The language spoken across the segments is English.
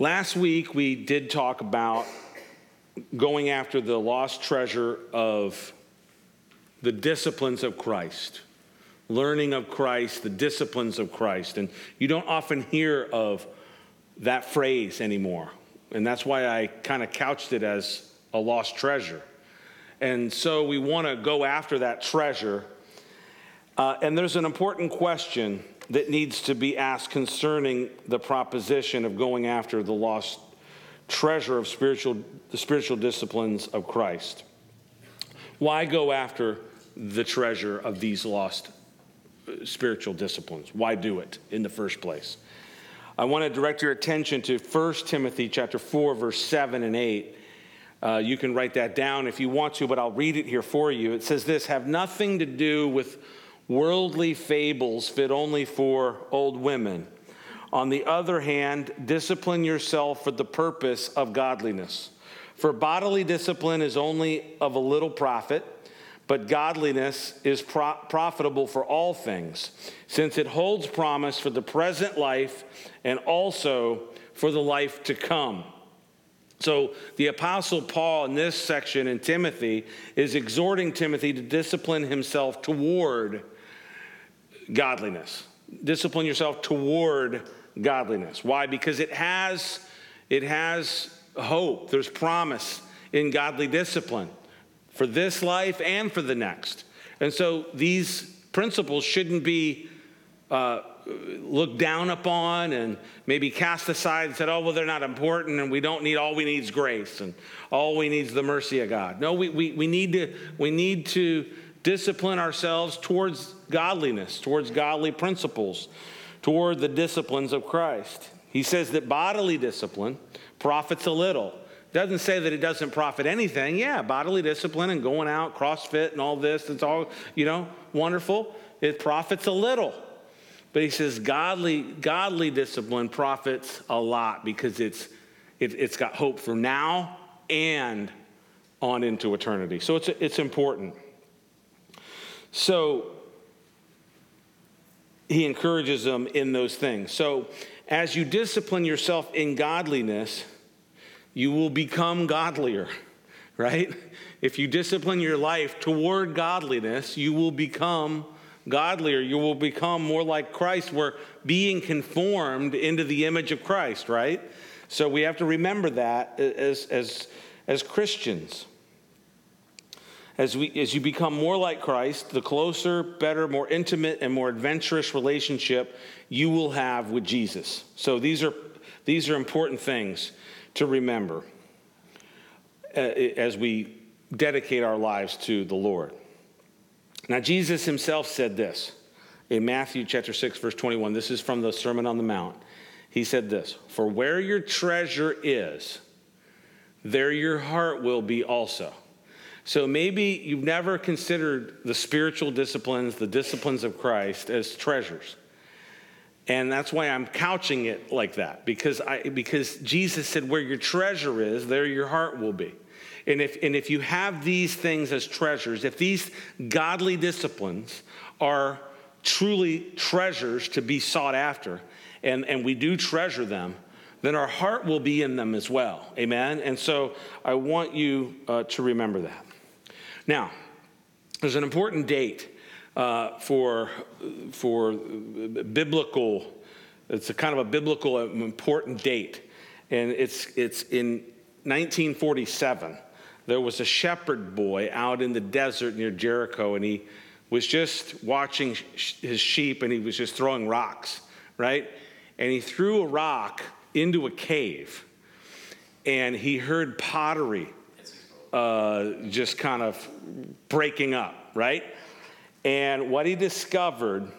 Last week, we did talk about going after the lost treasure of the disciplines of Christ, learning of Christ, the disciplines of Christ. And you don't often hear of that phrase anymore. And that's why I kind of couched it as a lost treasure. And so we want to go after that treasure. Uh, and there's an important question that needs to be asked concerning the proposition of going after the lost treasure of spiritual, the spiritual disciplines of Christ. Why go after the treasure of these lost uh, spiritual disciplines? Why do it in the first place? I want to direct your attention to 1 Timothy chapter 4 verse 7 and 8. Uh, you can write that down if you want to, but I'll read it here for you. It says this, have nothing to do with worldly fables fit only for old women. On the other hand, discipline yourself for the purpose of godliness. For bodily discipline is only of a little profit, but godliness is pro- profitable for all things, since it holds promise for the present life and also for the life to come. So, the Apostle Paul in this section in Timothy is exhorting Timothy to discipline himself toward godliness. Discipline yourself toward godliness. Why? Because it has it has hope. There's promise in godly discipline for this life and for the next. And so these principles shouldn't be uh, looked down upon and maybe cast aside and said, oh, well, they're not important and we don't need, all we need is grace and all we need is the mercy of God. No, we, we, we, need, to, we need to discipline ourselves towards godliness, towards godly principles, toward the disciplines of Christ. He says that bodily discipline profits a little. Doesn't say that it doesn't profit anything. Yeah, bodily discipline and going out, CrossFit and all this, it's all, you know, wonderful. It profits a little. But he says godly, godly discipline profits a lot because it's, it, it's got hope for now and on into eternity. So it's, it's important. So he encourages them in those things. So as you discipline yourself in godliness, you will become godlier, right? If you discipline your life toward godliness, you will become godlier. You will become more like Christ. We're being conformed into the image of Christ, right? So we have to remember that as, as, as Christians. As, we, as you become more like Christ, the closer, better, more intimate, and more adventurous relationship you will have with Jesus. So these are, these are important things to remember uh, as we dedicate our lives to the Lord. Now, Jesus himself said this in Matthew chapter 6, verse 21. This is from the Sermon on the Mount. He said this For where your treasure is, there your heart will be also. So maybe you've never considered the spiritual disciplines, the disciplines of Christ, as treasures. And that's why I'm couching it like that, because, I, because Jesus said, Where your treasure is, there your heart will be. And if, and if you have these things as treasures, if these godly disciplines are truly treasures to be sought after, and, and we do treasure them, then our heart will be in them as well. Amen? And so I want you uh, to remember that. Now, there's an important date uh, for, for biblical, it's a kind of a biblical important date. And it's, it's in 1947. There was a shepherd boy out in the desert near Jericho, and he was just watching his sheep and he was just throwing rocks, right? And he threw a rock into a cave, and he heard pottery uh, just kind of breaking up, right? And what he discovered,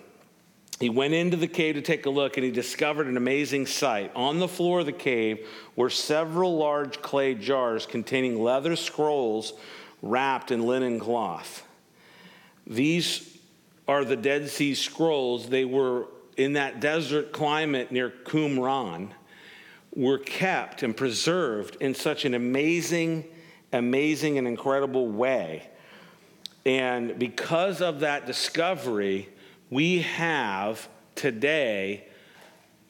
he went into the cave to take a look and he discovered an amazing sight. On the floor of the cave were several large clay jars containing leather scrolls wrapped in linen cloth. These are the Dead Sea Scrolls. They were in that desert climate near Qumran, were kept and preserved in such an amazing amazing and incredible way. And because of that discovery, we have today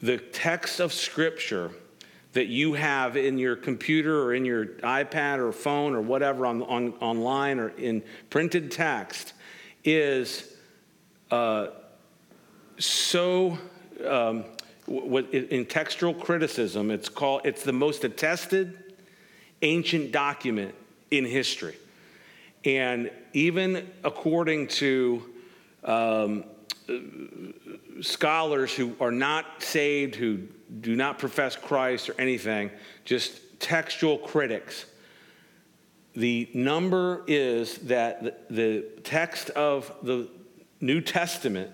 the text of Scripture that you have in your computer or in your iPad or phone or whatever on, on online or in printed text is uh, so um, in textual criticism it's called it's the most attested ancient document in history and even according to um, scholars who are not saved, who do not profess Christ or anything, just textual critics, the number is that the text of the New Testament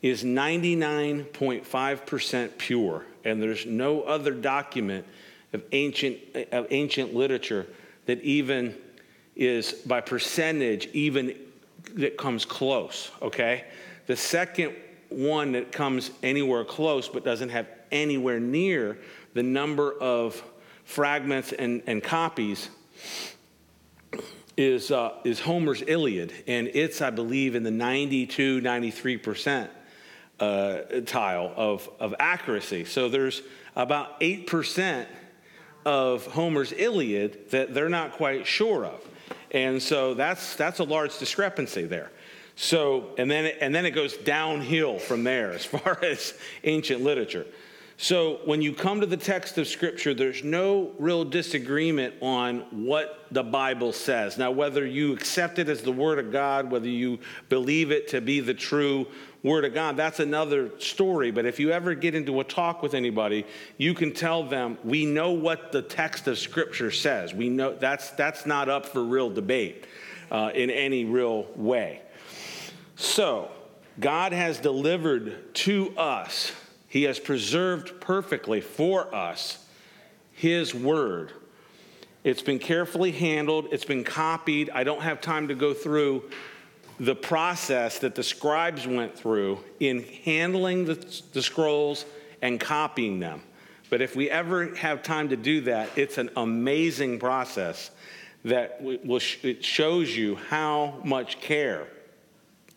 is 99.5% pure, and there's no other document of ancient, of ancient literature that even is by percentage even that comes close, okay? The second one that comes anywhere close but doesn't have anywhere near the number of fragments and, and copies is, uh, is Homer's Iliad. And it's, I believe, in the 92, 93% uh, tile of, of accuracy. So there's about 8% of Homer's Iliad that they're not quite sure of. And so that's, that's a large discrepancy there. So, and then, and then it goes downhill from there as far as ancient literature. So, when you come to the text of Scripture, there's no real disagreement on what the Bible says. Now, whether you accept it as the Word of God, whether you believe it to be the true Word of God, that's another story. But if you ever get into a talk with anybody, you can tell them, we know what the text of Scripture says. We know that's, that's not up for real debate uh, in any real way. So, God has delivered to us, He has preserved perfectly for us His word. It's been carefully handled, it's been copied. I don't have time to go through the process that the scribes went through in handling the, the scrolls and copying them. But if we ever have time to do that, it's an amazing process that will, it shows you how much care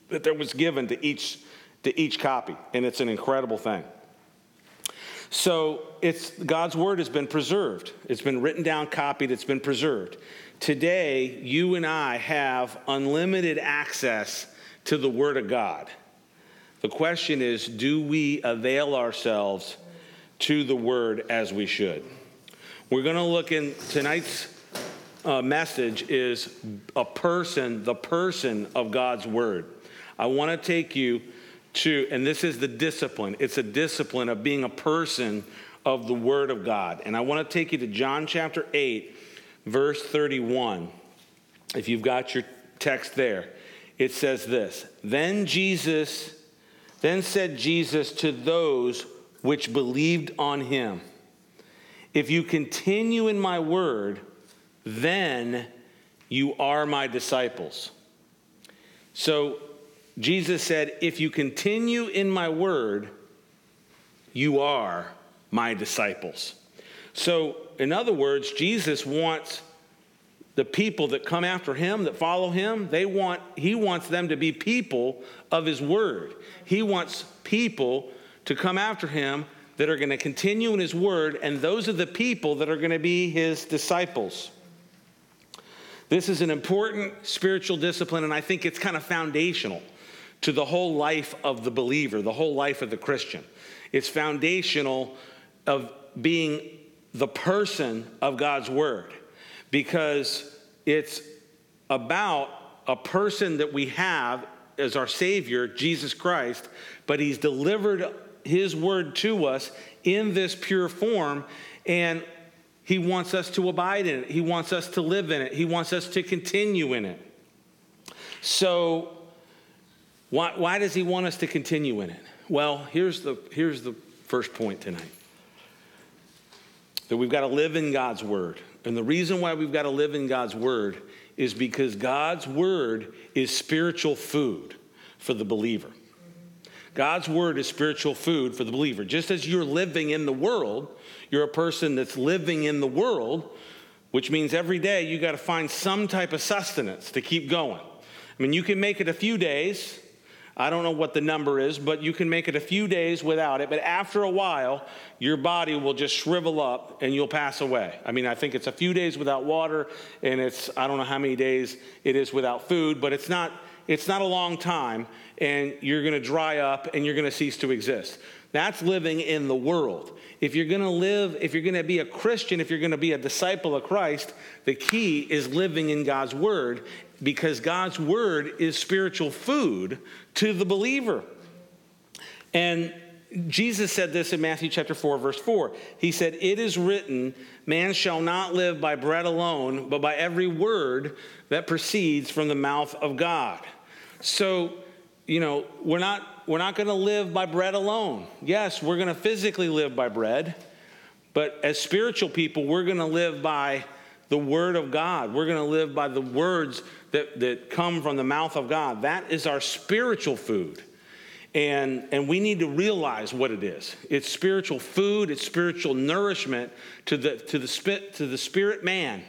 that there was given to each, to each copy. And it's an incredible thing. So it's God's word has been preserved. It's been written down, copied, it's been preserved. Today, you and I have unlimited access to the word of God. The question is, do we avail ourselves to the word as we should? We're going to look in tonight's uh, message is a person, the person of God's word. I want to take you to, and this is the discipline. It's a discipline of being a person of the Word of God. And I want to take you to John chapter 8, verse 31. If you've got your text there, it says this Then Jesus, then said Jesus to those which believed on him, If you continue in my word, then you are my disciples. So Jesus said, If you continue in my word, you are my disciples. So, in other words, Jesus wants the people that come after him, that follow him, they want, he wants them to be people of his word. He wants people to come after him that are going to continue in his word, and those are the people that are going to be his disciples. This is an important spiritual discipline, and I think it's kind of foundational to the whole life of the believer, the whole life of the Christian. It's foundational of being the person of God's word because it's about a person that we have as our Savior, Jesus Christ, but He's delivered His word to us in this pure form, and He wants us to abide in it. He wants us to live in it. He wants us to continue in it. So why, why does he want us to continue in it? Well, here's the, here's the first point tonight that we've got to live in God's word. And the reason why we've got to live in God's word is because God's word is spiritual food for the believer. God's word is spiritual food for the believer. Just as you're living in the world, you're a person that's living in the world, which means every day you got to find some type of sustenance to keep going. I mean, you can make it a few days, I don't know what the number is, but you can make it a few days without it. But after a while, your body will just shrivel up and you'll pass away. I mean, I think it's a few days without water, and it's, I don't know how many days it is without food, but it's not, it's not a long time, and you're to dry up and you're to cease to exist. That's living in the world. If you're going to live, if you're going to be a Christian, if you're going to be a disciple of Christ, the key is living in God's word because God's word is spiritual food to the believer. And Jesus said this in Matthew chapter 4, verse 4. He said, It is written, man shall not live by bread alone, but by every word that proceeds from the mouth of God. So, you know, we're not we're not going to live by bread alone. Yes, we're going to physically live by bread, but as spiritual people, we're going to live by the word of God. We're going to live by the words that, that come from the mouth of God. That is our spiritual food. And, and we need to realize what it is. It's spiritual food, it's spiritual nourishment to the, to the, spit, to the spirit man,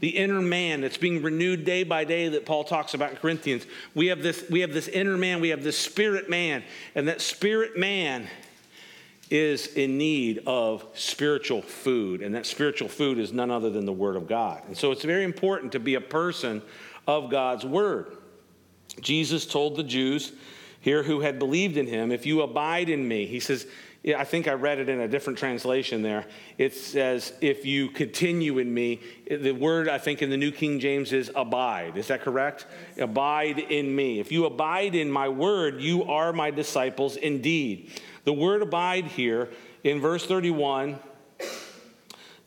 the inner man that's being renewed day by day that Paul talks about in Corinthians. We have this, we have this inner man, we have this spirit man, and that spirit man is in need of spiritual food, and that spiritual food is none other than the Word of God. And so it's very important to be a person of God's Word. Jesus told the Jews here who had believed in him, If you abide in me, he says, I think I read it in a different translation there. It says, if you continue in me, the word I think in the New King James is abide. Is that correct? Abide in me. If you abide in my word, you are my disciples indeed. The word abide here in verse 31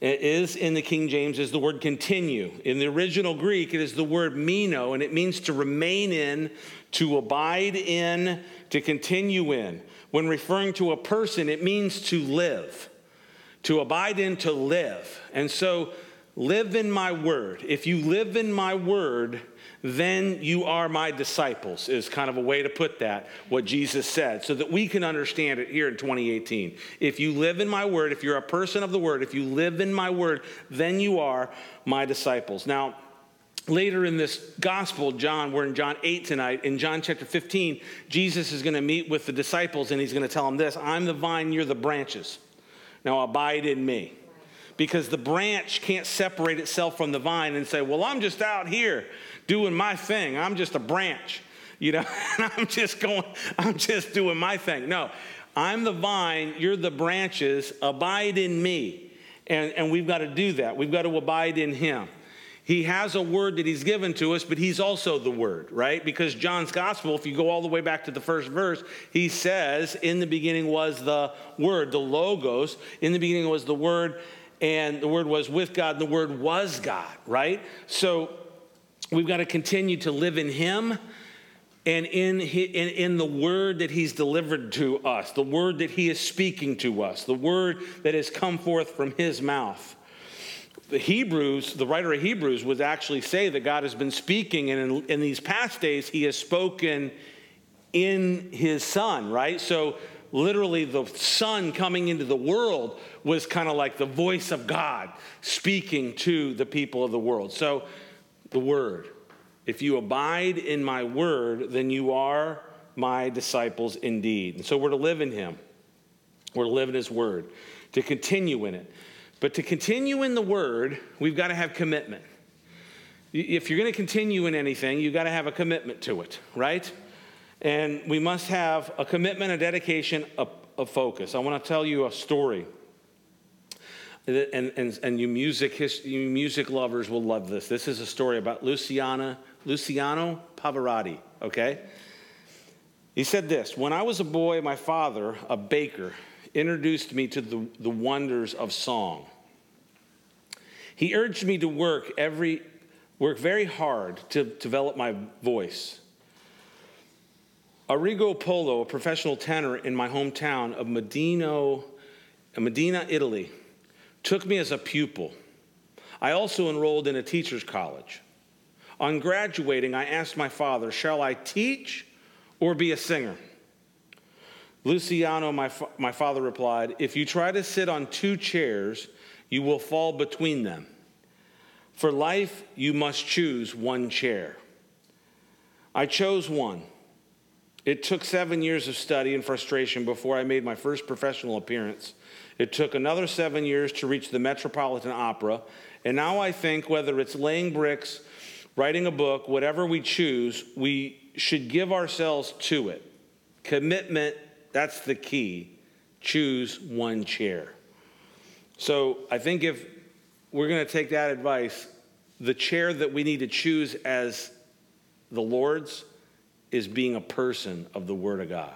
is in the King James is the word continue. In the original Greek, it is the word meno, and it means to remain in, to abide in, to continue in. When referring to a person, it means to live, to abide in, to live. And so, live in my word. If you live in my word, then you are my disciples, is kind of a way to put that, what Jesus said, so that we can understand it here in 2018. If you live in my word, if you're a person of the word, if you live in my word, then you are my disciples. Now, later in this gospel, John, we're in John 8 tonight. In John chapter 15, Jesus is going to meet with the disciples and he's going to tell them this I'm the vine, you're the branches. Now abide in me because the branch can't separate itself from the vine and say, Well, I'm just out here doing my thing. I'm just a branch, you know, and I'm just going, I'm just doing my thing. No, I'm the vine, you're the branches, abide in me. And, and we've got to do that. We've got to abide in him. He has a word that he's given to us, but he's also the word, right? Because John's gospel, if you go all the way back to the first verse, he says, In the beginning was the word, the logos. In the beginning was the word, and the word was with God, and the word was God, right? So we've got to continue to live in Him and in, in, in the word that He's delivered to us, the word that He is speaking to us, the word that has come forth from His mouth. The Hebrews, the writer of Hebrews, would actually say that God has been speaking, and in, in these past days, He has spoken in His Son, right? So literally the Son coming into the world was kind of like the voice of God speaking to the people of the world. So, the Word. If you abide in my Word, then you are my disciples indeed. And so we're to live in Him, we're to live in His Word, to continue in it. But to continue in the Word, we've got to have commitment. If you're going to continue in anything, you've got to have a commitment to it, right? And we must have a commitment, a dedication, a, a focus. I want to tell you a story. And, and, and you, music, you music lovers will love this. This is a story about Luciana, Luciano Pavarotti, okay? He said this When I was a boy, my father, a baker, introduced me to the, the wonders of song. He urged me to work every work very hard to develop my voice. Arrigo Pola, a professional tenor in my hometown of Medino, Medina, Italy, took me as a pupil. I also enrolled in a teacher's college. On graduating, I asked my father, Shall I teach or be a singer? Luciano, my, fa- my father replied, If you try to sit on two chairs, you will fall between them. For life, you must choose one chair. I chose one. It took seven years of study and frustration before I made my first professional appearance. It took another seven years to reach the Metropolitan Opera. And now I think whether it's laying bricks, writing a book, whatever we choose, we should give ourselves to it. Commitment, that's the key. Choose one chair. So I think if we're going to take that advice, the chair that we need to choose as the Lord's is being a person of the Word of God.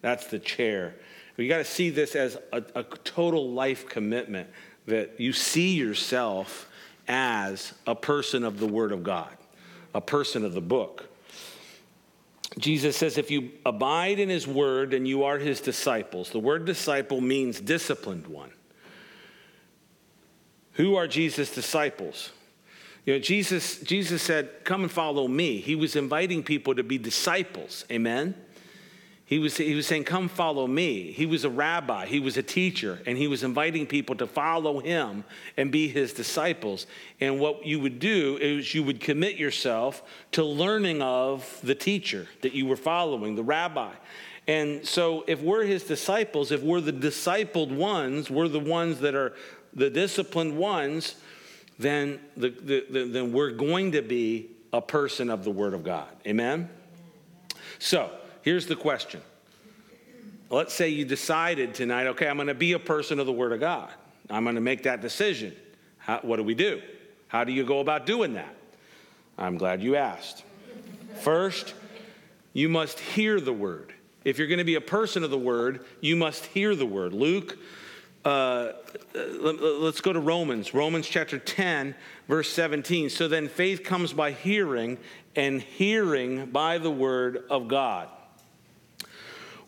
That's the chair. We got to see this as a, a, total life commitment that you see yourself as a person of the Word of God, a person of the book. Jesus says, if you abide in His Word and you are His disciples, the word disciple means disciplined one. Who are Jesus' disciples? You know, Jesus, Jesus said, Come and follow me. He was inviting people to be disciples. Amen? He was, he was saying, Come follow me. He was a rabbi, he was a teacher, and he was inviting people to follow him and be his disciples. And what you would do is you would commit yourself to learning of the teacher that you were following, the rabbi. And so, if we're his disciples, if we're the discipled ones, we're the ones that are the disciplined ones, then, the, the, the, then we're going to be a person of the Word of God. Amen? So, here's the question. Let's say you decided tonight, okay, I'm going to be a person of the Word of God. I'm going to make that decision. How, what do we do? How do you go about doing that? I'm glad you asked. First, you must hear the Word. If you're going to be a person of the Word, you must hear the Word. Luke uh, let, us go to Romans, Romans chapter 10, verse 17. So then faith comes by hearing, and hearing by the word of God.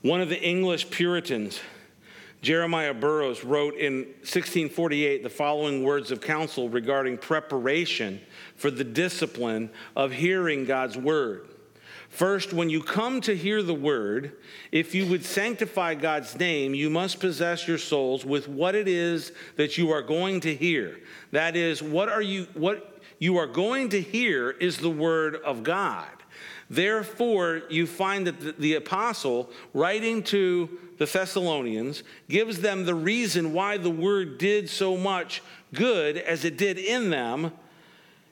One of the English Puritans, Jeremiah Burroughs, wrote in 1648 the following words of counsel regarding preparation for the discipline of hearing God's word. First, when you come to hear the word, if you would sanctify God's name, you must possess your souls with what it is that you are going to hear. That is, what are you what you are going to hear is the word of God. Therefore, you find that the, apostle, writing to the Thessalonians, gives them the reason why the word did so much good as it did in them.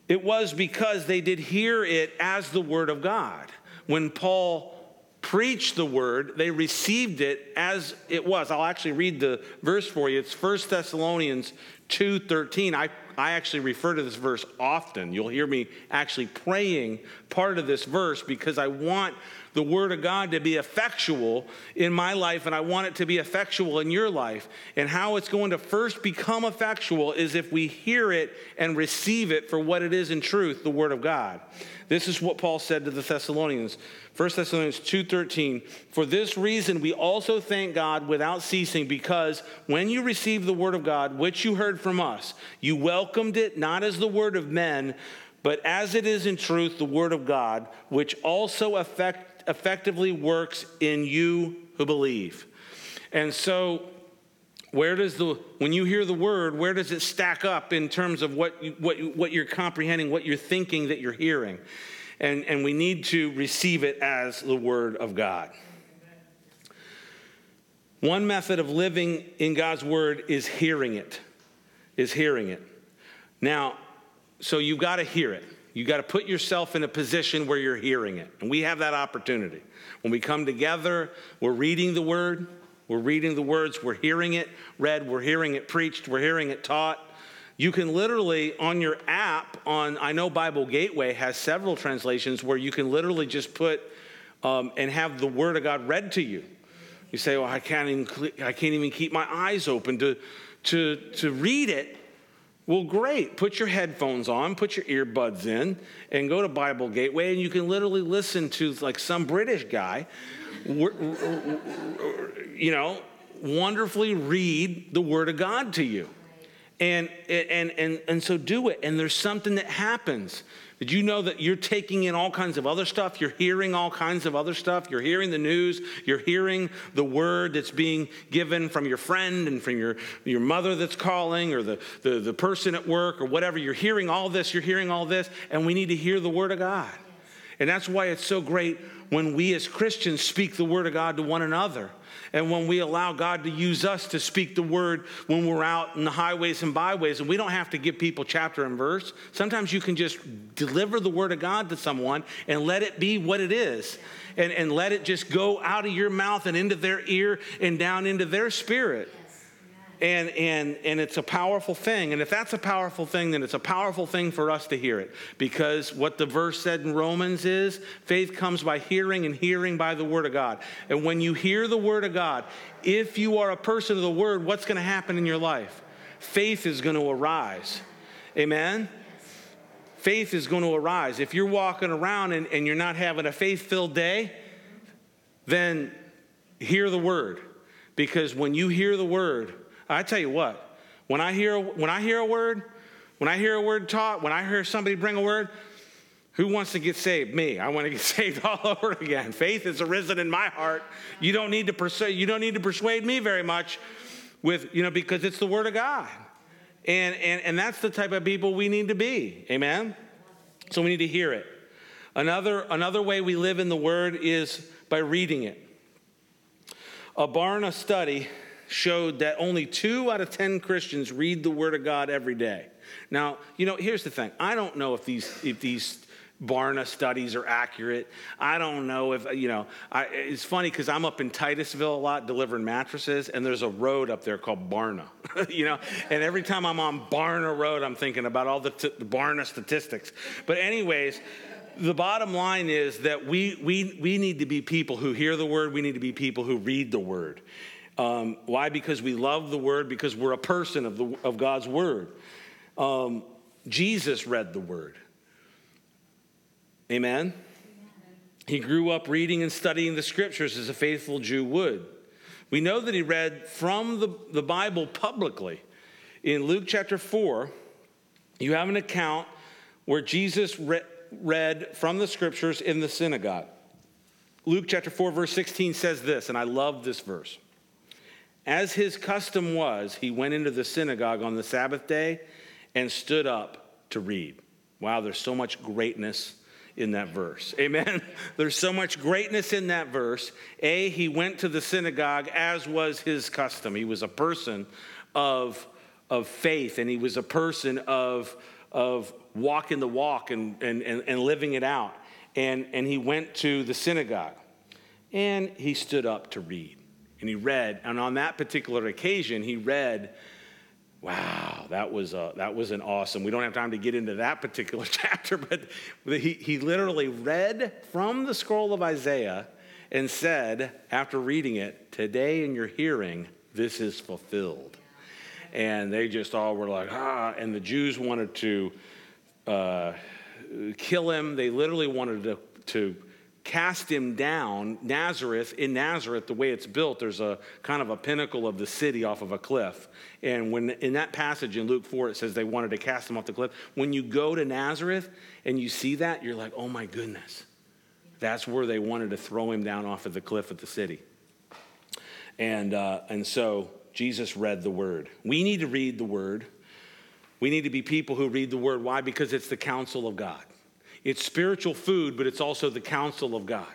It was because they did hear it as the word of God when Paul preached the word, they received it as it was. I'll actually read the verse for you. It's 1 Thessalonians 2:13. I I actually refer to this verse often. You'll hear me actually praying part of this verse because I want the Word of God to be effectual in my life and I want it to be effectual in your life. And how it's going to first become effectual is if we hear it and receive it for what it is in truth, the Word of God. This is what Paul said to the Thessalonians. 1 Thessalonians 2:13 For this reason we also thank God without ceasing because when you received the word of God which you heard from us you welcomed it not as the word of men but as it is in truth the word of God which also effect, effectively works in you who believe. And so where does the when you hear the word where does it stack up in terms of what you, what, what you're comprehending what you're thinking that you're hearing and, and we need to receive it as the Word of God. One method of living in God's Word is hearing it, is hearing it. Now, so you've got to hear it. You've got to put yourself in a position where you're hearing it. And we have that opportunity. When we come together, we're reading the Word, we're reading the words, we're hearing it read, we're hearing it preached, we're hearing it taught. You can literally, on your app, on I know Bible Gateway has several translations where you can literally just put um, and have the Word of God read to you. You say, "Well, I can't even I can't even keep my eyes open to to to read it." Well, great. Put your headphones on, put your earbuds in, and go to Bible Gateway, and you can literally listen to like some British guy, you know, wonderfully read the Word of God to you. And, and, and, and so do it. And there's something that happens. Did you know that you're taking in all kinds of other stuff? You're hearing all kinds of other stuff. You're hearing the news. You're hearing the word that's being given from your friend and from your, your mother that's calling or the, the, the person at work or whatever. You're hearing all this. You're hearing all this. And we need to hear the word of God. And that's why it's so great when we as Christians speak the word of God to one another. And when we allow God to use us to speak the word when we're out in the highways and byways, and we don't have to give people chapter and verse. Sometimes you can just deliver the word of God to someone and let it be what it is. And, and let it just go out of your mouth and into their ear and down into their spirit. And, and, and it's a powerful thing. And if that's a powerful thing, then it's a powerful thing for us to hear it. Because what the verse said in Romans is faith comes by hearing, and hearing by the word of God. And when you hear the word of God, if you are a person of the word, what's going to happen in your life? Faith is going to arise. Amen? Faith is going to arise. If you're walking around and, and you're not having a faith filled day, then hear the word. Because when you hear the word, I tell you what, when I hear when I hear a word, when I hear a word taught, when I hear somebody bring a word, who wants to get saved? Me. I want to get saved all over again. Faith has arisen in my heart. You don't need to persuade, you don't need to persuade me very much with, you know, because it's the word of God. And, and, and that's the type of people we need to be. Amen? So we need to hear it. Another, another way we live in the word is by reading it. A Barna study showed that only two out of 10 Christians read the Word of God every day. Now, you know, here's the thing I don't know if these, if these Barna studies are accurate. I don't know if, you know, I, it's funny because I'm up in Titusville a lot delivering mattresses, and there's a road up there called Barna, you know, and every time I'm on Barna Road, I'm thinking about all the, t- the Barna statistics. But, anyways, the bottom line is that we, we, we need to be people who hear the word, we need to be people who read the word. Um, why? Because we love the word, because we're a person of, the, of God's word. Um, Jesus read the word. Amen? He grew up reading and studying the scriptures as a faithful Jew would. We know that he read from the, the Bible publicly. In Luke chapter 4, you have an account where Jesus re- read from the scriptures in the synagogue. Luke chapter 4, verse 16 says this, and I love this verse. As his custom was, he went into the synagogue on the Sabbath day and stood up to read. Wow, there's so much greatness in that verse. Amen. There's so much greatness in that verse. A, he went to the synagogue as was his custom. He was a person of, of faith and he was a person of, of walking the walk and, and, and, and living it out. And, and he went to the synagogue and he stood up to read and he read, and on that particular occasion, he read, wow, that was, a, that was an awesome. We don't have time to get into that particular chapter, but he, he literally read from the scroll of Isaiah and said, after reading it, Today in your hearing, this is fulfilled. And they just all were like, ah, and the Jews wanted to uh, kill him. They literally wanted to, to cast him down nazareth in nazareth the way it's built there's a kind of a pinnacle of the city off of a cliff. And when in that passage in luke 4 it says they wanted to cast him off the cliff. When you go to nazareth and you see that you're like oh my goodness. That's where they wanted to throw him down off of the cliff of the city. And uh, and so jesus read the word. We need to read the word. We need to be people who read the word. Why? Because it's the counsel of god it's spiritual food, but it's also the counsel of God.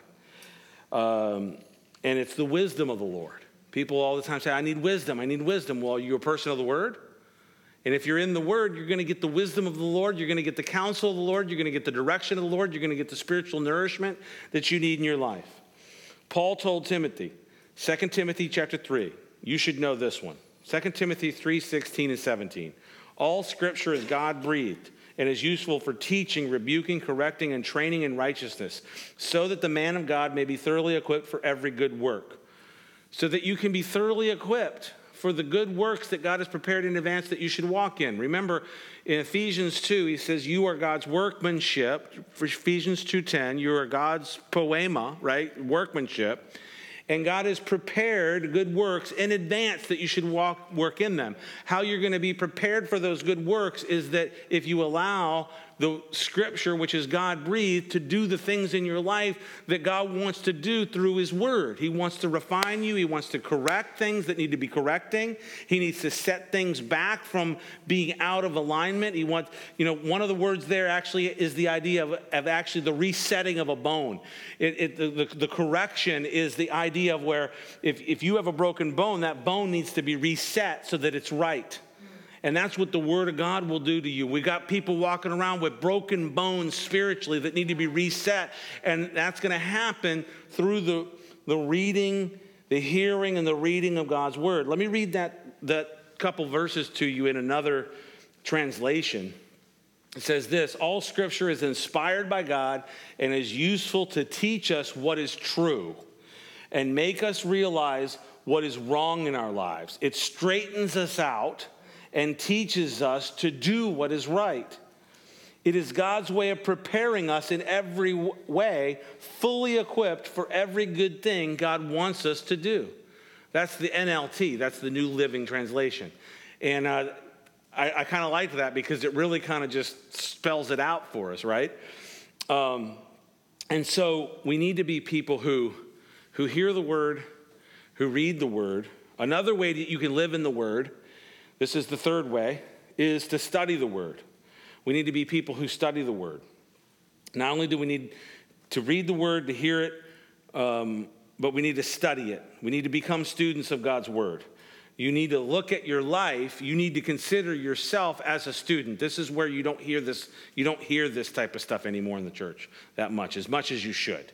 Um, and it's the wisdom of the Lord. People all the time say, I need wisdom, I need wisdom. Well, you're a person of the word. And if you're in the word, you're going to get the wisdom of the Lord, you're going to get the counsel of the Lord, you're going to get the direction of the Lord, you're going to get the spiritual nourishment that you need in your life. Paul told Timothy, 2 Timothy chapter 3, you should know this one. 2 Timothy 3 16 and 17. All scripture is God breathed and is useful for teaching, rebuking, correcting, and training in righteousness, so that the man of God may be thoroughly equipped for every good work. So that you can be thoroughly equipped for the good works that God has prepared in advance that you should walk in. Remember in Ephesians 2 he says you are God's workmanship. For Ephesians 2:10 you are God's poema, right? Workmanship. And God has prepared good works in advance that you should walk, work in them. How you're going to be prepared for those good works is that if you allow the scripture, which is God breathed, to do the things in your life that God wants to do through His Word. He wants to refine you, He wants to correct things that need to be correcting. He needs to set things back from being out of alignment. He wants, you know, one of the words there actually is the idea of, of actually the resetting of a bone. It, it, the, the, the correction is the idea of where if, if you have a broken bone, that bone needs to be reset so that it's right. And that's what the Word of God will do to you. We've got people walking around with broken bones spiritually that need to be reset. And that's going to happen through the, the reading, the hearing, and the reading of God's Word. Let me read that, that couple verses to you in another translation. It says this All scripture is inspired by God and is useful to teach us what is true and make us realize what is wrong in our lives. It straightens us out and teaches us to do what is right. It is God's way of preparing us in every way, fully equipped for every good thing God wants us to do. That's the NLT, that's the New Living Translation. And uh, I, I kind of like that because it really kind of just spells it out for us, right? Um, and so we need to be people who, who hear the word, who read the word. Another way that you can live in the word this is the third way, is to study the word. We need to be people who study the word. Not only do we need to read the word, to hear it, um, but we need to study it. We need to become students of God's word. You need to look at your life. You need to consider yourself as a student. This is where you don't hear this. You don't hear this type of stuff anymore in the church that much, as much as you should.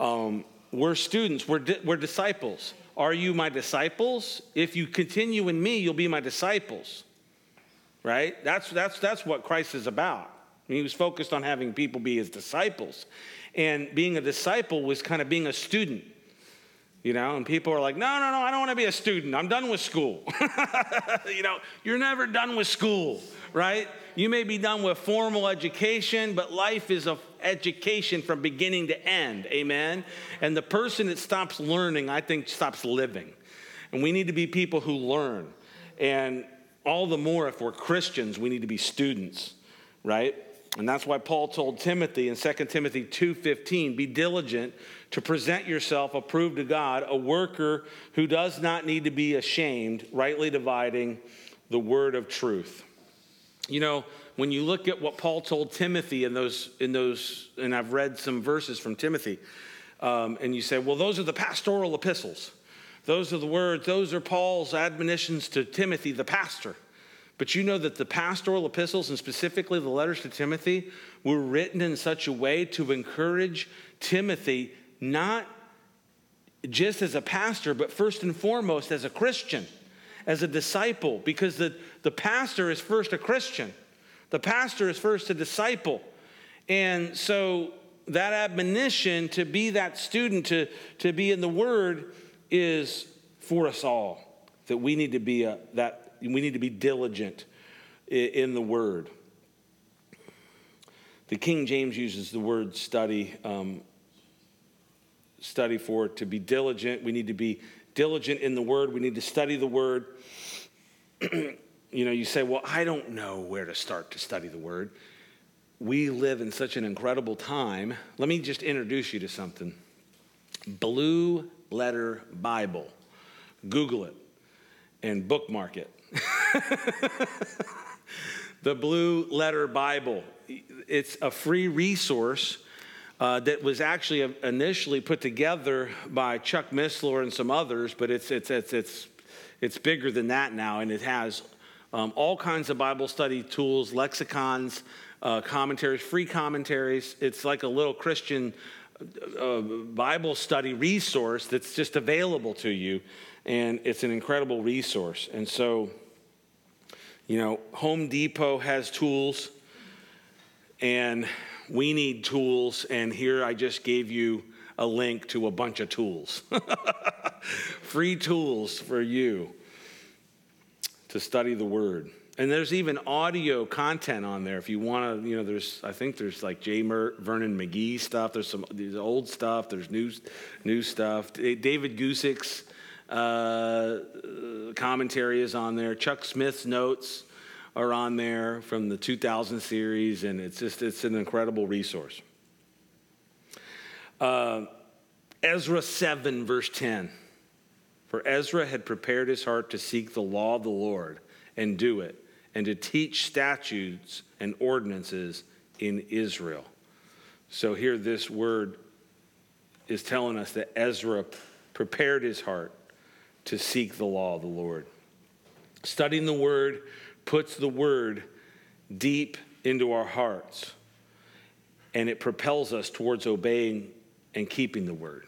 Um, we're students. We're, di- we're disciples. Are you my disciples? If you continue in me, you'll be my disciples. Right? That's, that's, that's what Christ is about. He was focused on having people be his disciples. And being a disciple was kind of being a student. You know, and people are like, no, no, no, I don't want to be a student. I'm done with school. you know, you're never done with school, right? You may be done with formal education, but life is a education from beginning to end. Amen. And the person that stops learning, I think, stops living. And we need to be people who learn. And all the more if we're Christians, we need to be students, right? And that's why Paul told Timothy in 2 Timothy 2:15, be diligent to present yourself approved to God, a worker who does not need to be ashamed, rightly dividing the word of truth. You know, when you look at what Paul told Timothy in those, in those and I've read some verses from Timothy, um, and you say, well, those are the pastoral epistles. Those are the words, those are Paul's admonitions to Timothy, the pastor. But you know that the pastoral epistles, and specifically the letters to Timothy, were written in such a way to encourage Timothy not just as a pastor, but first and foremost as a Christian, as a disciple, because the, the pastor is first a Christian. The pastor is first a disciple. And so that admonition to be that student, to, to be in the word, is for us all. That we need to be a, that we need to be diligent in the word. The King James uses the word study, um, study for to be diligent. We need to be diligent in the word. We need to study the word. you know, you say, well, I don't know where to start to study the word. We live in such an incredible time. Let me just introduce you to something Blue Letter Bible. Google it and bookmark it. the Blue Letter Bible. It's a free resource uh, that was actually initially put together by Chuck Missler and some others, but it's, it's, it's, it's, it's bigger than that now, and it has um, all kinds of Bible study tools, lexicons, uh, commentaries, free commentaries. It's like a little Christian uh, Bible study resource that's just available to you, and it's an incredible resource. And so, you know, Home Depot has tools, and we need tools, and here I just gave you a link to a bunch of tools. Free tools for you to study the Word. and there's even audio content on there. If you want to you know there's i think there's like j Mer- vernon mcgee stuff. There's some there's old stuff. There's new new stuff. David guzik's uh, commentary is on there. Chuck smith's notes are on there from the 2000 series and it's just it's an incredible resource. Uh, ezra 7 verse 10 for ezra had prepared his heart to seek the law of the lord and do it and to teach statutes and ordinances in Israel. So here, this word is telling us that Ezra prepared his heart to seek the law of the Lord. Studying the word puts the word deep into our hearts, and it propels us towards obeying and keeping the word.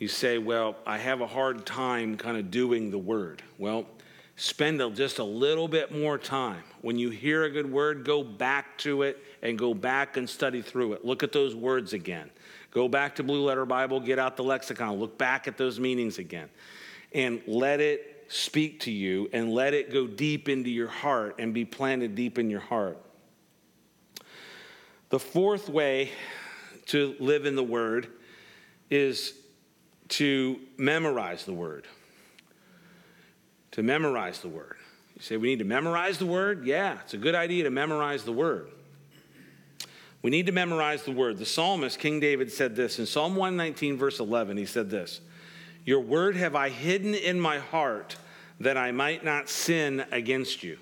You say, Well, I have a hard time kind of doing the word. Well, spend just a little bit more time. When you hear a good word, go back to it and go back and study through it. Look at those words again. Go back to Blue Letter Bible, get out the lexicon, look back at those meanings again, and let it speak to you and let it go deep into your heart and be planted deep in your heart. The fourth way to live in the Word is to memorize the Word to memorize the word. You say, we need to memorize the word? Yeah, it's a good idea to memorize the word. We need to memorize the word. The psalmist, King David, said this in Psalm 119, verse 11. He said this Your word have I hidden in my heart that I might not sin against you.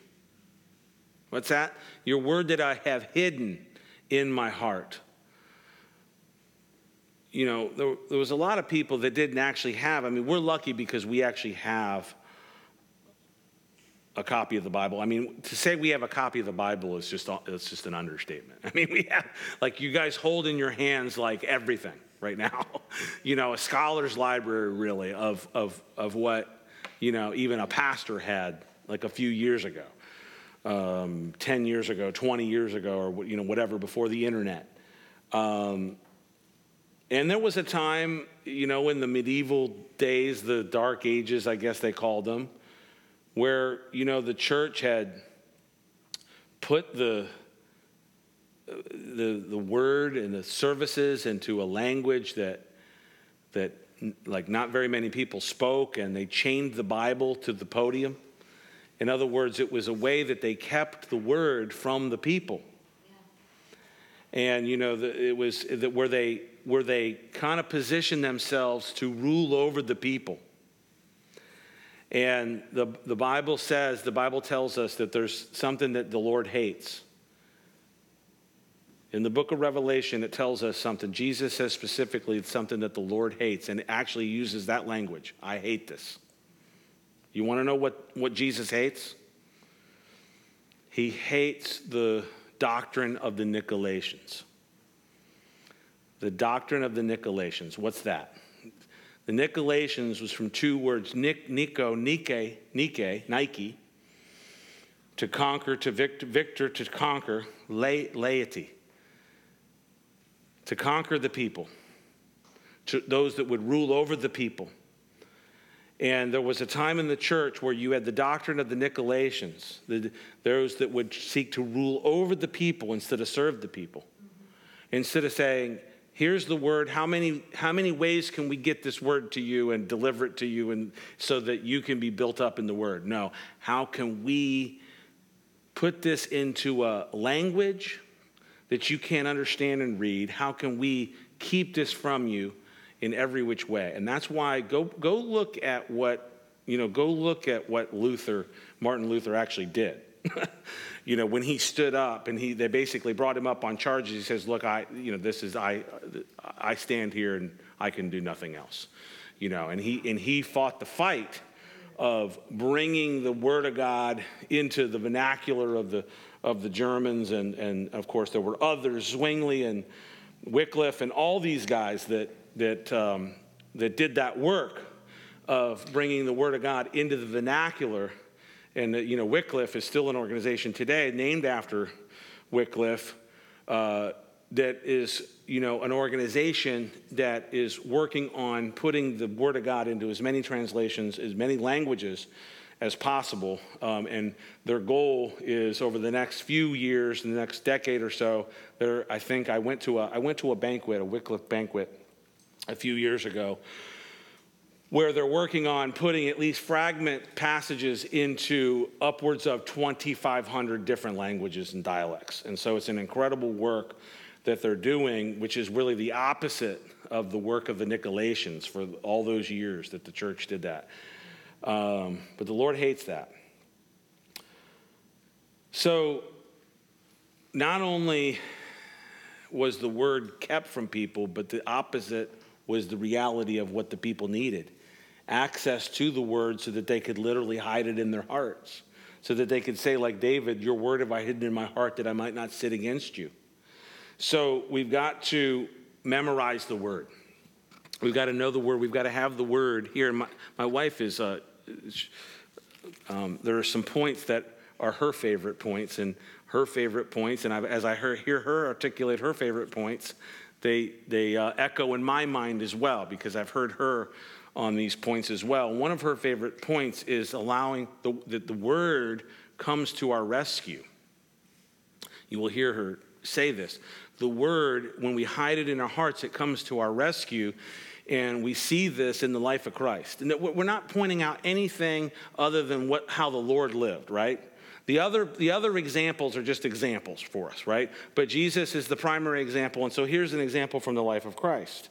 What's that? Your word that I have hidden in my heart. You know, there, there was a lot of people that didn't actually have. I mean, we're lucky because we actually have a copy of the Bible. I mean, to say we have a copy of the Bible is just it's just an understatement. I mean, we have like you guys hold in your hands like everything right now. you know, a scholar's library really of of of what you know even a pastor had like a few years ago, um, ten years ago, twenty years ago, or you know whatever before the internet. Um, and there was a time, you know, in the medieval days, the dark ages, I guess they called them where, you know, the church had put the, the, the word and the services into a language that, that like not very many people spoke and they chained the bible to the podium. In other words it was a way that they kept the word from the people. And you know the, it was that where they where they kind of position themselves to rule over the people and the, the Bible says, the Bible tells us that there's something that the Lord hates. In the book of Revelation, it tells us something. Jesus says specifically it's something that the Lord hates and actually uses that language. I hate this. You want to know what, what Jesus hates? He hates the doctrine of the Nicolaitans. The doctrine of the Nicolaitans. What's that? The Nicolaitans was from two words, Nico, Nike, Nike, Nike, to conquer, to victor, victor to conquer, lay, laity, to conquer the people, to those that would rule over the people. And there was a time in the church where you had the doctrine of the Nicolaitans, the, those that would seek to rule over the people instead of serve the people. Instead of saying, here's the word. How many how many ways can we get this word to you and deliver it to you and so that you can be built up in the word? No. How can we put this into a language that you can't understand and read? How can we keep this from you in every which way? And that's why go go look at what you know go look at what luther martin luther actually did you know, when he stood up and he, they basically brought him up on charges, he says, look, I, you know, this is, I, I stand here and I can do nothing else, you know, and he, and he fought the fight of bringing the word of God into the vernacular of the, of the Germans. And, and of course, there were others, Zwingli and Wycliffe and all these guys that, that, um, that did that work of bringing the word of God into the vernacular and, you know, Wycliffe is still an organization today named after Wycliffe uh, that is, you know, an organization that is working on putting the Word of God into as many translations, as many languages as possible. Um, and their goal is over the next few years, the next decade or so. There, I think I went to a I went to a banquet, a Wycliffe banquet, a few years ago, where they're working on putting at least fragment passages into upwards of 2,500 different languages and dialects. And so it's an incredible work that they're doing, which is really the opposite of the work of the Nicolaitans for all those years that the church did that. Um, but the Lord hates that. So, not only was the word kept from people, but the opposite was the reality of what the people needed access to the word so that they could literally hide it in their hearts, so that they could say, like David, Your word have I hidden in my heart that I might not sin against you. So, we've got to memorize the word. We've got to know the word. We've got to have the word here. My, my wife is, uh, um, there are some points that are her favorite points and her favorite points. And I've, as I hear, hear her articulate her favorite points, they, they uh, echo in my mind as well because I've heard her on these points as well. One of her favorite points is allowing the, that the word comes to our rescue. You will hear her say this. The word, when we hide it in our hearts, it comes to our rescue. And we see this in the life of Christ. And we're not pointing out anything other than what, how the Lord lived, right? The other, the other examples are just examples for us, right? But Jesus is the primary example. And so here's an example from the life of Christ,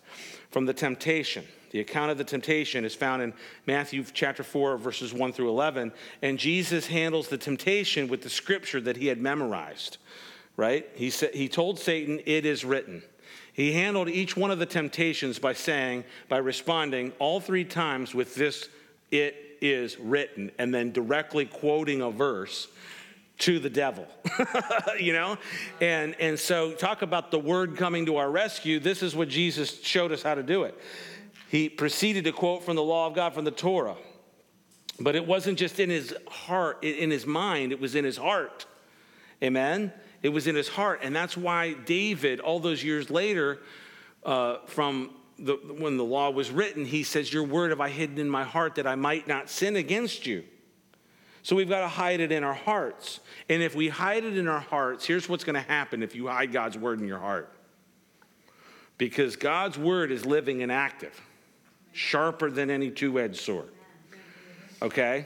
from the temptation. The account of the temptation is found in Matthew chapter 4, verses 1 through 11. And Jesus handles the temptation with the scripture that he had memorized, right? He, said, he told Satan, It is written. He handled each one of the temptations by saying, by responding all three times with this, it is written, and then directly quoting a verse to the devil you know and and so talk about the word coming to our rescue this is what jesus showed us how to do it he proceeded to quote from the law of god from the torah but it wasn't just in his heart in his mind it was in his heart amen it was in his heart. And that's why David, all those years later, uh, from the, when the law was written, he says, Your word have I hidden in my heart that I might not sin against you. So we've got to hide it in our hearts. And if we hide it in our hearts, here's what's going to happen if you hide God's word in your heart. Because God's word is living and active, sharper than any two edged sword. Okay?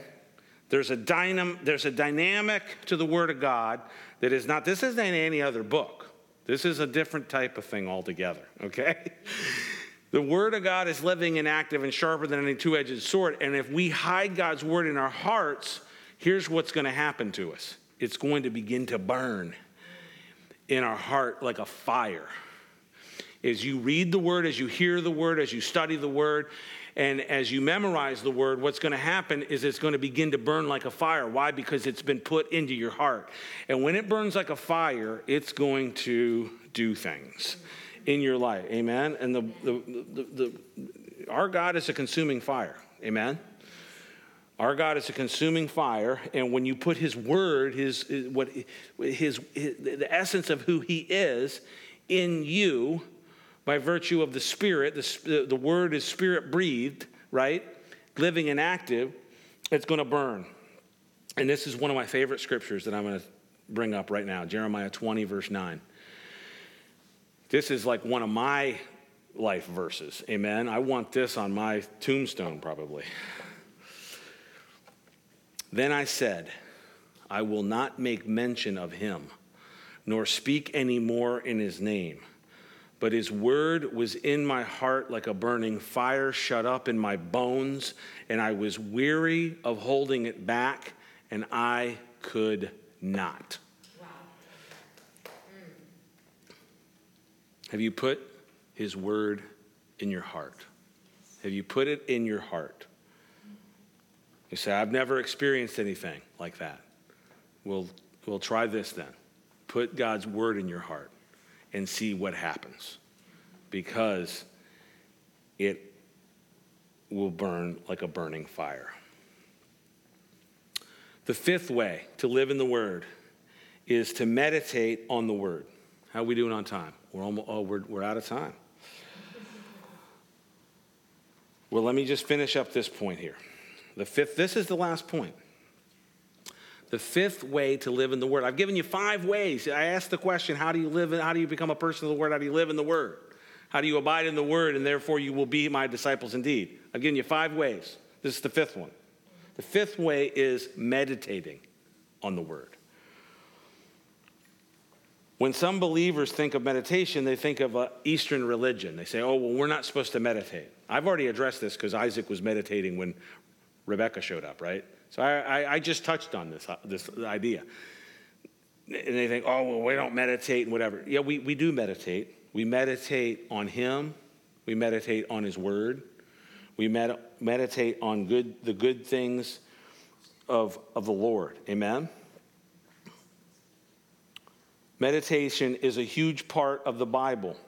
There's a, dynam- there's a dynamic to the word of God that is not, this isn't any other book. This is a different type of thing altogether, okay? The Word of God is living and active and sharper than any two edged sword. And if we hide God's Word in our hearts, here's what's going to happen to us it's going to begin to burn in our heart like a fire. As you read the Word, as you hear the Word, as you study the Word, and as you memorize the word, what's going to happen is it's going to begin to burn like a fire. Why? Because it's been put into your heart. And when it burns like a fire, it's going to do things in your life. Amen. And the, the, the, the our God is a consuming fire. Amen. Our God is a consuming fire, and when you put His word, His what His, his the essence of who He is in you, by virtue of the Spirit, the, the word is spirit breathed, right? Living and active, it's going to burn. And this is one of my favorite scriptures that I'm going to bring up right now Jeremiah 20, verse 9. This is like one of my life verses. Amen. I want this on my tombstone, probably. Then I said, I will not make mention of him, nor speak any more in his name but his word was in my heart like a burning fire shut up in my bones, and I was weary of holding it back, and I could not. Wow. Mm. Have you put his word in your heart? Have you put it in your heart? You say, I've never experienced anything like that. We'll, we'll try this then. Put God's word in your heart and see what happens because it will burn like a burning fire. The fifth way to live in the Word is to meditate on the Word. How are we doing on time? We're, almost, oh, we're, we're out of time. Well, let me just finish up this point here. The fifth, this is the last point. The fifth way to live in the Word. I've given you five ways. I asked the question how do you live, in, how do you become a person of the Word? How do you live in the Word? How do you abide in the Word, and therefore you will be my disciples indeed? I've given you five ways. This is the fifth one. The fifth way is meditating on the Word. When some believers think of meditation, they think of Eastern religion. They say, oh, well, we're not supposed to meditate. I've already addressed this because Isaac was meditating when Rebecca showed up, right? So I, I, I just touched on this, uh, this idea. And they think, oh, well, we don't meditate and whatever. Yeah, we, we do meditate. We meditate on Him, we meditate on His Word, we med- meditate on good, the good things of, of the Lord. Amen? Meditation is a huge part of the Bible.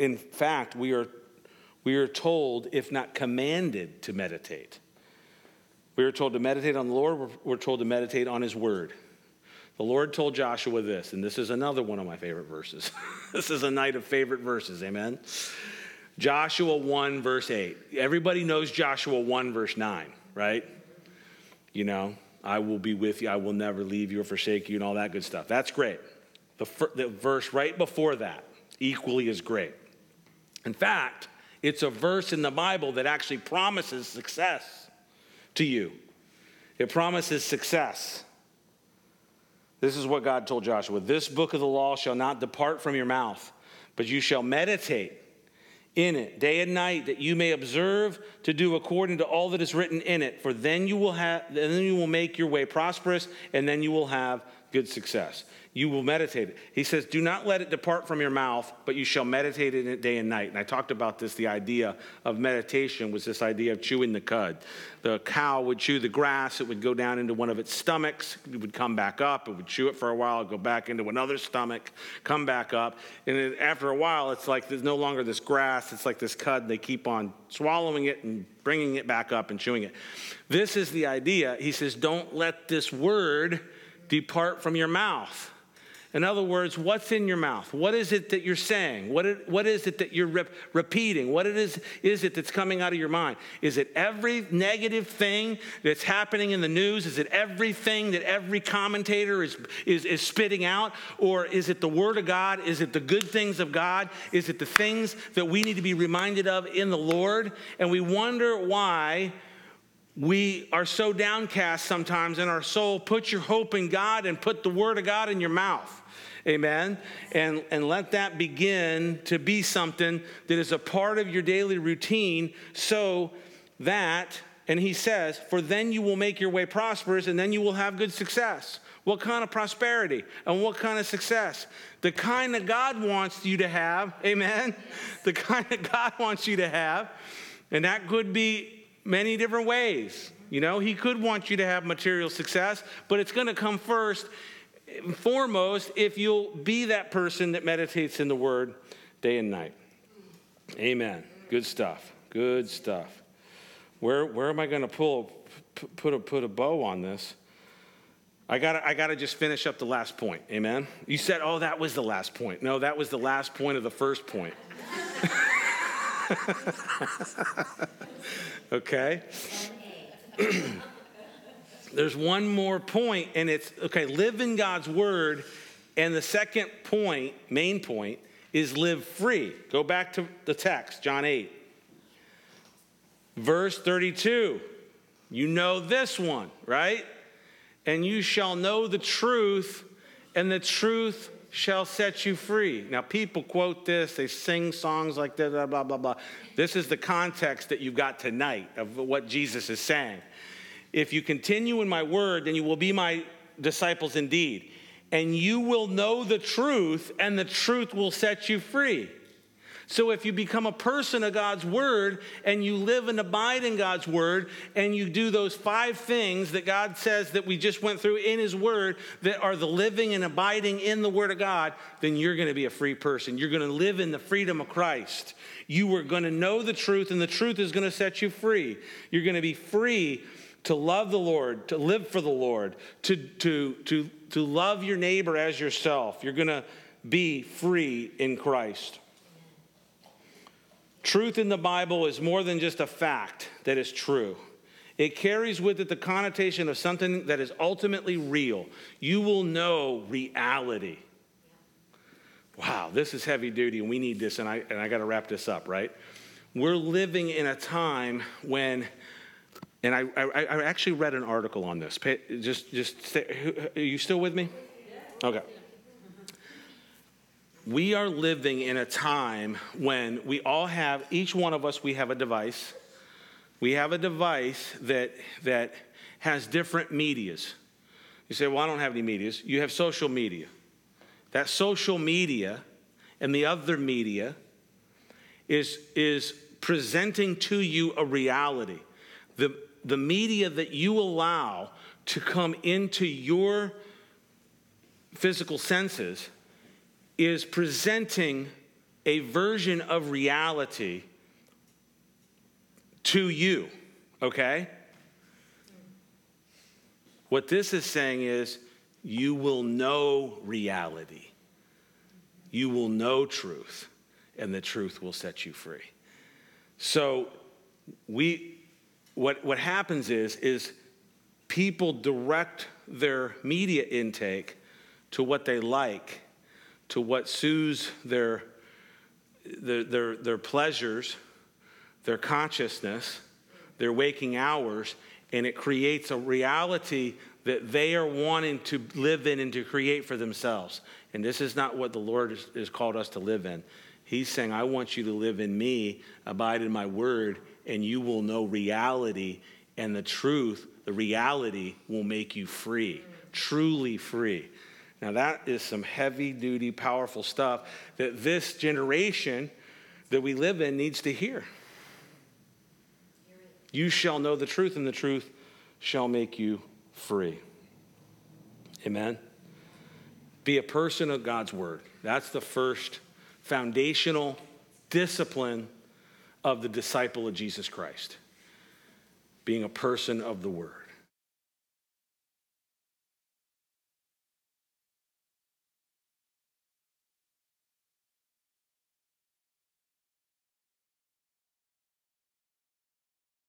In fact, we are, we are told, if not commanded, to meditate. We are told to meditate on the Lord, we're told to meditate on His Word. The Lord told Joshua this, and this is another one of my favorite verses. this is a night of favorite verses, amen? Joshua 1, verse 8. Everybody knows Joshua 1, verse 9, right? You know, I will be with you. I will never leave you or forsake you, and all that good stuff. That's great. The, the verse right before that, equally is great. In fact, it's a verse in the Bible that actually promises success to you. It promises success. This is what God told Joshua This book of the law shall not depart from your mouth, but you shall meditate in it day and night that you may observe to do according to all that is written in it for then you will have then you will make your way prosperous and then you will have good success you will meditate it. He says, Do not let it depart from your mouth, but you shall meditate in it day and night. And I talked about this. The idea of meditation was this idea of chewing the cud. The cow would chew the grass, it would go down into one of its stomachs, it would come back up, it would chew it for a while, go back into another stomach, come back up. And after a while, it's like there's no longer this grass, it's like this cud. and They keep on swallowing it and bringing it back up and chewing it. This is the idea. He says, Don't let this word depart from your mouth. In other words, what's in your mouth? What is it that you're saying? What, it, what is it that you're rep- repeating? What it is, is it that's coming out of your mind? Is it every negative thing that's happening in the news? Is it everything that every commentator is, is, is spitting out? Or is it the Word of God? Is it the good things of God? Is it the things that we need to be reminded of in the Lord? And we wonder why we are so downcast sometimes in our soul. Put your hope in God and put the Word of God in your mouth. Amen. And, and let that begin to be something that is a part of your daily routine so that, and he says, for then you will make your way prosperous and then you will have good success. What kind of prosperity and what kind of success? The kind that God wants you to have, amen? The kind that God wants you to have. And that could be many different ways. You know, He could want you to have material success, but it's going to come first foremost if you'll be that person that meditates in the Word day and night. Amen. Good stuff. Good stuff. Where, where am I going to pull put a put a bow on this? I got I got to just finish up the last point. Amen. You said, "Oh, that was the last point." No, that was the last point of the first point. okay. There's one more point, and it's okay, live in God's word. And the second point, main point, is live free. Go back to the text, John 8. Verse 32. You know this one, right? And you shall know the truth, and the truth shall set you free. Now, people quote this, they sing songs like that, blah, blah, blah, blah. This is the context that you've got tonight of what Jesus is saying. If you continue in my word, then you will be my disciples indeed. And you will know the truth, and the truth will set you free. So, if you become a person of God's word and you live and abide in God's word and you do those five things that God says that we just went through in his word that are the living and abiding in the word of God, then you're going to be a free person. You're going to live in the freedom of Christ. You are going to know the truth, and the truth is going to set you free. You're going to be free to love the Lord, to live for the Lord, to, to, to, to love your neighbor as yourself. You're going to be free in Christ. Truth in the Bible is more than just a fact that is true. It carries with it the connotation of something that is ultimately real. You will know reality. Wow, this is heavy duty, and we need this, and I, and I got to wrap this up, right? We're living in a time when, and I, I, I actually read an article on this. Just, just, stay, are you still with me? Okay. We are living in a time when we all have, each one of us, we have a device. We have a device that, that has different medias. You say, well, I don't have any medias. You have social media. That social media and the other media is, is presenting to you a reality. The, the media that you allow to come into your physical senses is presenting a version of reality to you, okay? What this is saying is you will know reality. You will know truth, and the truth will set you free. So we what what happens is is people direct their media intake to what they like, to what soothes their their, their, their pleasures, their consciousness, their waking hours, and it creates a reality that they are wanting to live in and to create for themselves. And this is not what the Lord has, called us to live in. He's saying, I want you to live in me, abide in my word, and you will know reality and the truth. The reality will make you free, truly free. Now, that is some heavy duty, powerful stuff that this generation that we live in needs to hear. You shall know the truth, and the truth shall make you free. Amen. Be a person of God's word. That's the first foundational discipline of the disciple of Jesus Christ. Being a person of the word.